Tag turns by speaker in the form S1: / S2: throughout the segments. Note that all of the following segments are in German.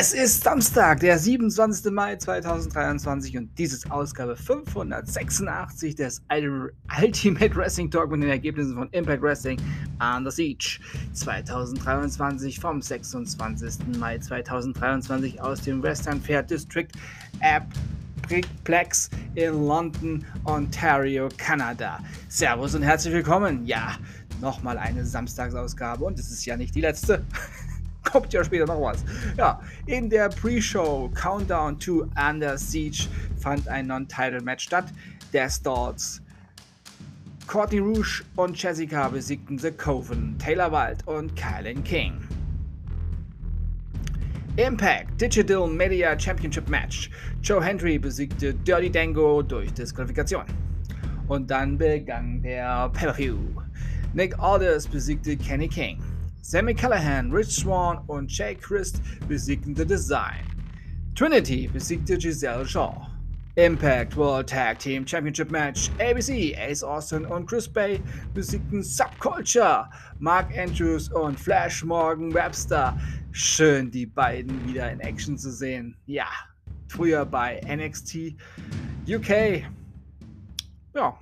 S1: Es ist Samstag, der 27. Mai 2023 und dies ist Ausgabe 586 des Ultimate Wrestling Talk mit den Ergebnissen von Impact Wrestling Under Siege 2023 vom 26. Mai 2023 aus dem Western Fair District Plex in London, Ontario, Kanada. Servus und herzlich willkommen. Ja, nochmal eine Samstagsausgabe und es ist ja nicht die letzte kommt ja später noch was. Ja, in der Pre-Show Countdown to Under Siege fand ein Non-Title-Match statt. Der Stalls. Courtney Rouge und Jessica besiegten The Coven, Taylor Wild und Kylan King. Impact Digital Media Championship Match. Joe Hendry besiegte Dirty Dango durch Disqualifikation. Und dann begann der Pay-Per-View. Nick Aldis besiegte Kenny King. Sammy Callahan, Rich Swan und Jay Christ besiegten The Design. Trinity besiegte Giselle Shaw. Impact World Tag Team Championship Match ABC, Ace Austin und Chris Bay besiegten Subculture, Mark Andrews und Flash Morgan Webster. Schön, die beiden wieder in Action zu sehen. Ja, früher bei NXT UK. Ja,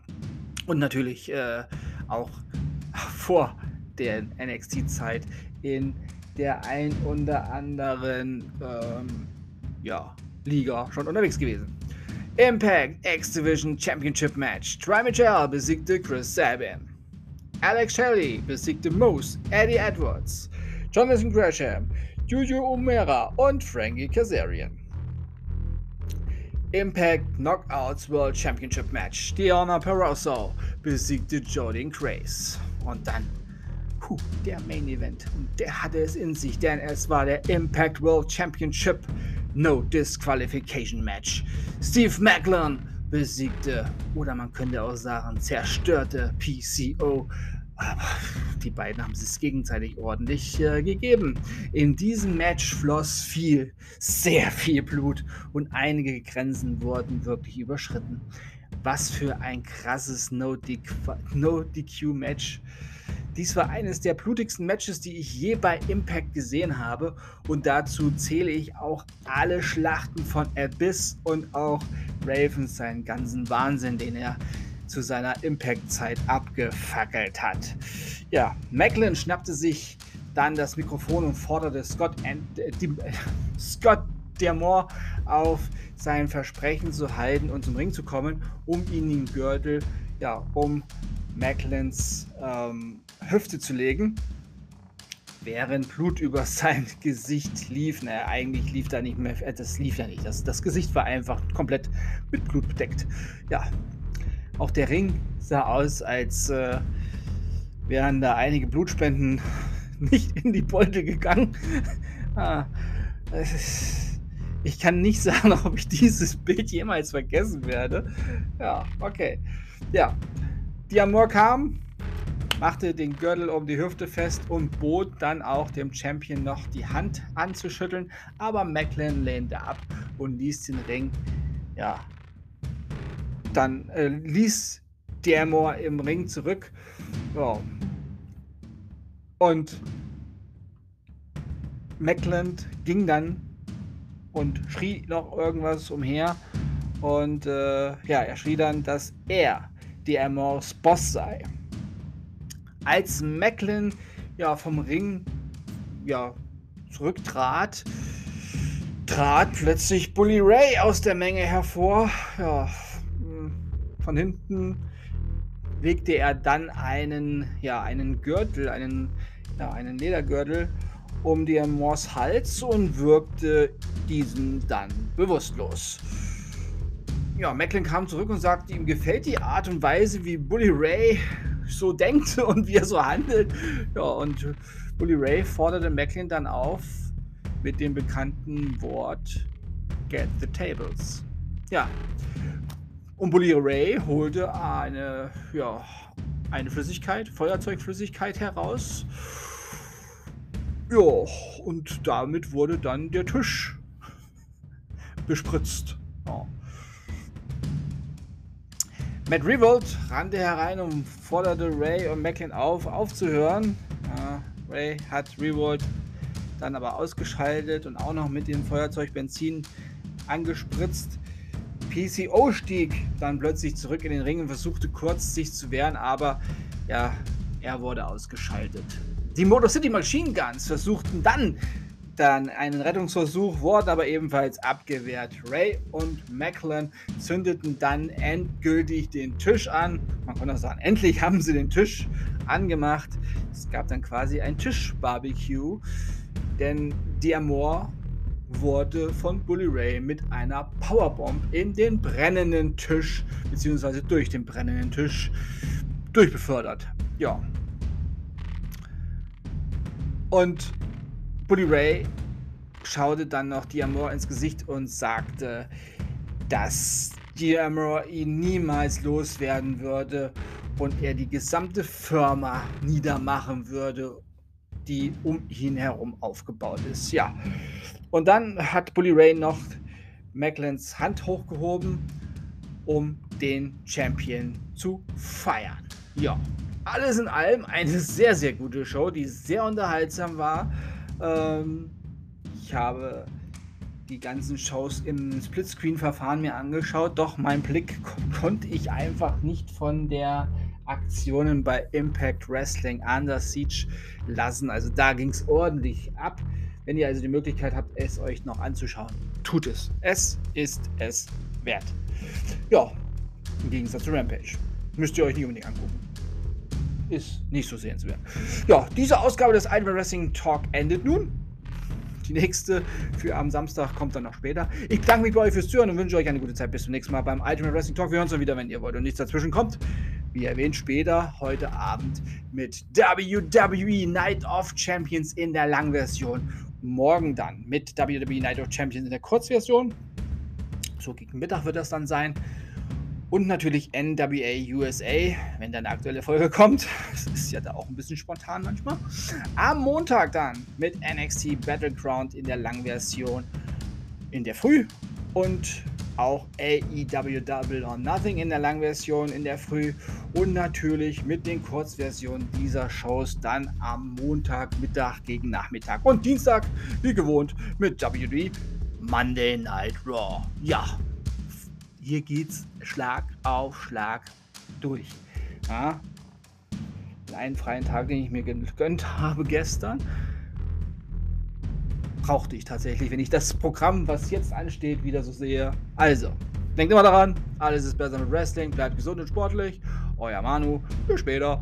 S1: und natürlich äh, auch vor der NXT-Zeit in der ein oder anderen ähm, ja, Liga schon unterwegs gewesen. Impact X-Division Championship Match. Try Mitchell besiegte Chris Sabin. Alex Shelley besiegte Moose, Eddie Edwards, Jonathan Gresham, Juju Umera und Frankie Kazarian. Impact Knockouts World Championship Match. Diana Peroso besiegte Jordan Grace. Und dann Puh, der Main Event. Und der hatte es in sich, denn es war der Impact World Championship No Disqualification Match. Steve Macklin besiegte, oder man könnte auch sagen, zerstörte PCO. Aber die beiden haben es gegenseitig ordentlich äh, gegeben. In diesem Match floss viel, sehr viel Blut und einige Grenzen wurden wirklich überschritten. Was für ein krasses No-DQ-Match. no dq match dies war eines der blutigsten Matches, die ich je bei Impact gesehen habe. Und dazu zähle ich auch alle Schlachten von Abyss und auch Ravens, seinen ganzen Wahnsinn, den er zu seiner Impact-Zeit abgefackelt hat. Ja, Macklin schnappte sich dann das Mikrofon und forderte Scott, and, äh, die, äh, Scott Dermore auf, sein Versprechen zu halten und zum Ring zu kommen, um ihn den Gürtel, ja, um Macklins ähm, Hüfte zu legen, während Blut über sein Gesicht lief. Naja, eigentlich lief da nicht mehr, äh, das lief ja nicht. Das, das Gesicht war einfach komplett mit Blut bedeckt. Ja, auch der Ring sah aus, als äh, wären da einige Blutspenden nicht in die Beute gegangen. ah, ich kann nicht sagen, ob ich dieses Bild jemals vergessen werde. Ja, okay. Ja, Diamor kam, machte den Gürtel um die Hüfte fest und bot dann auch dem Champion noch die Hand anzuschütteln, aber Macklin lehnte ab und ließ den Ring, ja, dann äh, ließ Diamor im Ring zurück. Ja. Und Macklin ging dann und schrie noch irgendwas umher. Und äh, ja, er schrie dann, dass er die Amors Boss sei. Als Macklin ja vom Ring ja zurücktrat, trat plötzlich Bully Ray aus der Menge hervor. Ja, von hinten legte er dann einen, ja, einen Gürtel, einen, ja, einen Ledergürtel um die Amors Hals und wirkte diesen dann bewusstlos ja, Macklin kam zurück und sagte, ihm gefällt die Art und Weise, wie Bully Ray so denkt und wie er so handelt. Ja, und Bully Ray forderte Macklin dann auf mit dem bekannten Wort Get the Tables. Ja. Und Bully Ray holte eine, ja, eine Flüssigkeit, Feuerzeugflüssigkeit heraus. Ja, und damit wurde dann der Tisch bespritzt. Ja. Matt Revolt rannte herein und forderte Ray und Macklin auf, aufzuhören. Ja, Ray hat Revolt dann aber ausgeschaltet und auch noch mit dem Feuerzeug Benzin angespritzt. PCO stieg dann plötzlich zurück in den Ring und versuchte kurz sich zu wehren, aber ja, er wurde ausgeschaltet. Die Motor City Machine Guns versuchten dann dann einen Rettungsversuch, wurden aber ebenfalls abgewehrt. Ray und Macklin zündeten dann endgültig den Tisch an. Man kann auch sagen, endlich haben sie den Tisch angemacht. Es gab dann quasi ein Tischbarbecue, denn Diamor wurde von Bully Ray mit einer Powerbomb in den brennenden Tisch, beziehungsweise durch den brennenden Tisch, durchbefördert. Ja. Und Bully Ray schaute dann noch Diamor ins Gesicht und sagte, dass Diamor ihn niemals loswerden würde und er die gesamte Firma niedermachen würde, die um ihn herum aufgebaut ist. Ja. Und dann hat Bully Ray noch Macklins Hand hochgehoben, um den Champion zu feiern. Ja. Alles in allem eine sehr, sehr gute Show, die sehr unterhaltsam war. Ähm, ich habe die ganzen Shows im Splitscreen-Verfahren mir angeschaut, doch mein Blick konnte ich einfach nicht von der Aktionen bei Impact Wrestling Under Siege lassen. Also da ging es ordentlich ab. Wenn ihr also die Möglichkeit habt, es euch noch anzuschauen, tut es. Es ist es wert. Ja, im Gegensatz zu Rampage. Müsst ihr euch nicht unbedingt angucken. Ist nicht so sehenswert. Ja, diese Ausgabe des Iron Wrestling Talk endet nun. Die nächste für am Samstag kommt dann noch später. Ich bedanke mich bei euch fürs Zuhören und wünsche euch eine gute Zeit. Bis zum nächsten Mal beim Ultimate Wrestling Talk. Wir hören uns dann wieder, wenn ihr wollt und nichts dazwischen kommt. Wie erwähnt, später heute Abend mit WWE Night of Champions in der Langversion. Morgen dann mit WWE Night of Champions in der Kurzversion. So gegen Mittag wird das dann sein. Und natürlich NWA USA, wenn dann eine aktuelle Folge kommt. Das ist ja da auch ein bisschen spontan manchmal. Am Montag dann mit NXT Battleground in der Langversion in der Früh. Und auch AEW Double or Nothing in der Langversion in der Früh und natürlich mit den Kurzversionen dieser Shows dann am Montagmittag gegen Nachmittag und Dienstag, wie gewohnt, mit WWE Monday Night Raw. Ja, hier geht's Schlag auf Schlag durch. Ja, einen freien Tag, den ich mir gegönnt habe gestern, brauchte ich tatsächlich, wenn ich das Programm, was jetzt ansteht, wieder so sehe. Also, denkt immer daran, alles ist besser mit Wrestling, bleibt gesund und sportlich. Euer Manu, bis später.